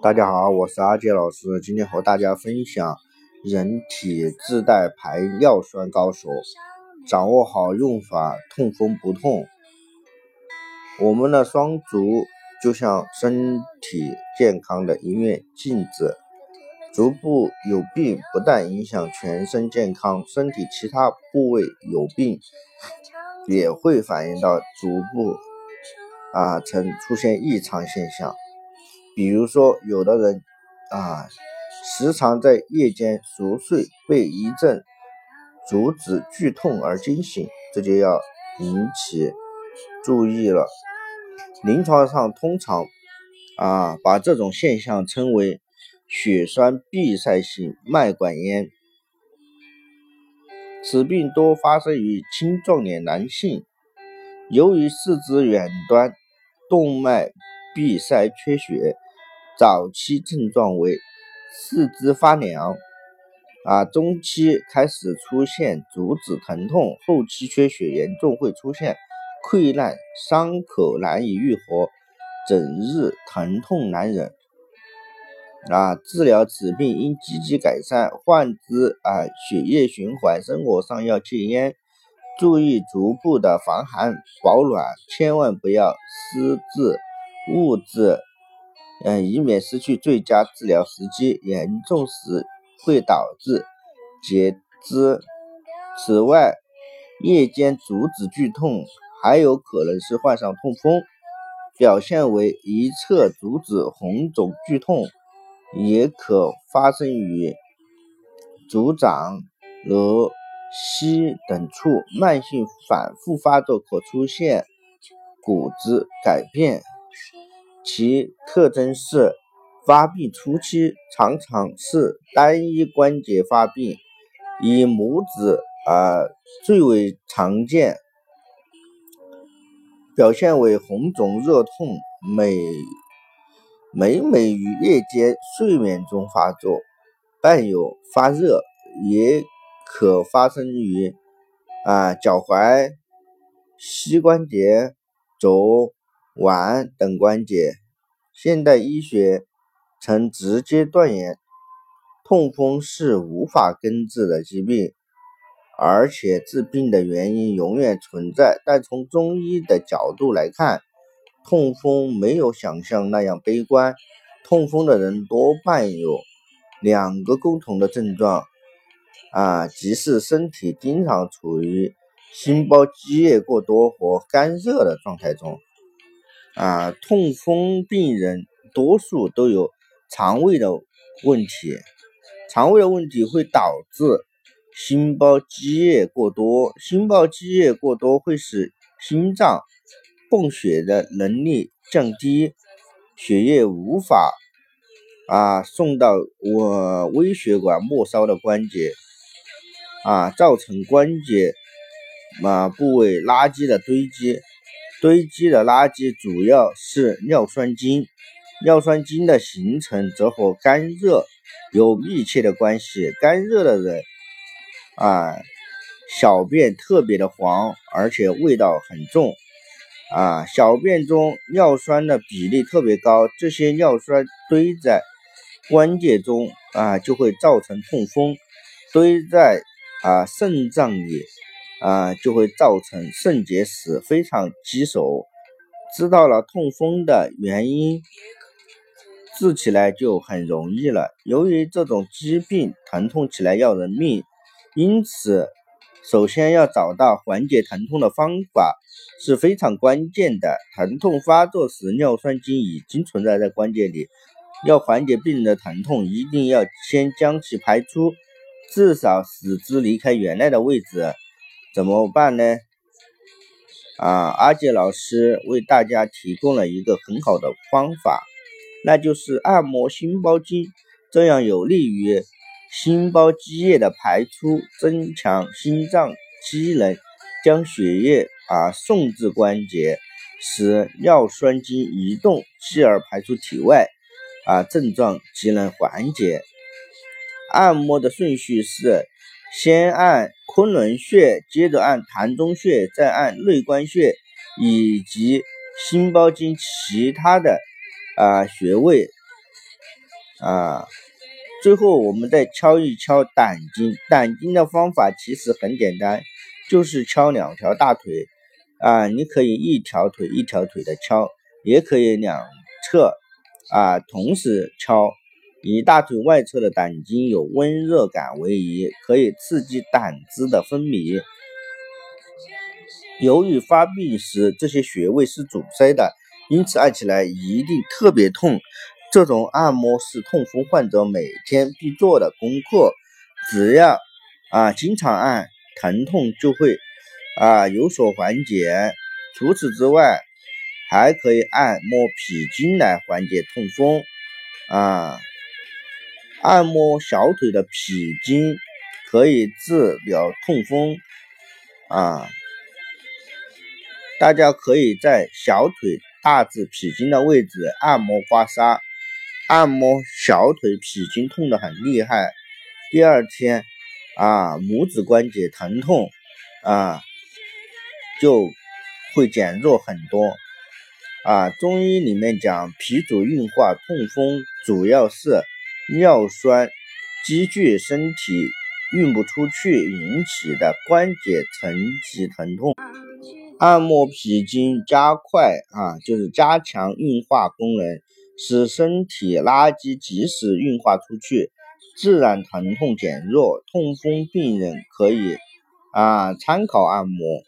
大家好，我是阿杰老师，今天和大家分享人体自带排尿酸高手，掌握好用法，痛风不痛。我们的双足就像身体健康的一面镜子，足部有病不但影响全身健康，身体其他部位有病也会反映到足部啊，曾出现异常现象。比如说，有的人啊，时常在夜间熟睡，被一阵足趾剧痛而惊醒，这就要引起注意了。临床上通常啊，把这种现象称为血栓闭塞性脉管炎。此病多发生于青壮年男性，由于四肢远端动脉闭塞缺血。早期症状为四肢发凉，啊，中期开始出现足趾疼痛，后期缺血严重会出现溃烂，伤口难以愈合，整日疼痛难忍。啊，治疗此病应积极改善患肢啊血液循环，生活上要戒烟，注意足部的防寒保暖，千万不要私自物质。嗯，以免失去最佳治疗时机，严重时会导致截肢。此外，夜间足趾剧痛还有可能是患上痛风，表现为一侧足趾红肿剧痛，也可发生于足掌、额、膝等处，慢性反复发作，可出现骨质改变。其特征是，发病初期常常是单一关节发病，以拇指啊最为常见，表现为红肿热痛，每每每于夜间睡眠中发作，伴有发热，也可发生于啊脚踝、膝关节、肘。腕等关节，现代医学曾直接断言，痛风是无法根治的疾病，而且治病的原因永远存在。但从中医的角度来看，痛风没有想象那样悲观。痛风的人多半有两个共同的症状，啊，即是身体经常处于心包积液过多或干热的状态中。啊，痛风病人多数都有肠胃的问题，肠胃的问题会导致心包积液过多，心包积液过多会使心脏泵血的能力降低，血液无法啊送到我微血管末梢的关节，啊，造成关节啊部位垃圾的堆积。堆积的垃圾主要是尿酸菌，尿酸菌的形成则和干热有密切的关系。干热的人啊，小便特别的黄，而且味道很重啊，小便中尿酸的比例特别高，这些尿酸堆在关节中啊，就会造成痛风。堆在啊肾脏里。啊，就会造成肾结石，非常棘手。知道了痛风的原因，治起来就很容易了。由于这种疾病疼痛起来要人命，因此首先要找到缓解疼痛的方法是非常关键的。疼痛发作时，尿酸菌已经存在在关节里，要缓解病人的疼痛，一定要先将其排出，至少使之离开原来的位置。怎么办呢？啊，阿杰老师为大家提供了一个很好的方法，那就是按摩心包经，这样有利于心包积液的排出，增强心脏机能，将血液啊送至关节，使尿酸经移动，继而排出体外，啊，症状即能缓解。按摩的顺序是。先按昆仑穴，接着按膻中穴，再按内关穴以及心包经其他的啊穴位啊。最后，我们再敲一敲胆经。胆经的方法其实很简单，就是敲两条大腿啊。你可以一条腿一条腿的敲，也可以两侧啊同时敲。以大腿外侧的胆经有温热感为宜，可以刺激胆汁的分泌。由于发病时这些穴位是阻塞的，因此按起来一定特别痛。这种按摩是痛风患者每天必做的功课，只要啊经常按，疼痛就会啊有所缓解。除此之外，还可以按摩脾经来缓解痛风啊。按摩小腿的脾经可以治疗痛风啊。大家可以在小腿大至脾经的位置按摩刮痧。按摩小腿脾经痛得很厉害，第二天啊拇指关节疼痛啊就会减弱很多啊。中医里面讲脾主运化，痛风主要是尿酸积聚身体运不出去引起的关节层级疼痛。按摩脾经加快啊就是加强运化功能。使身体垃圾及时运化出去，自然疼痛减弱。痛风病人可以啊参考按摩。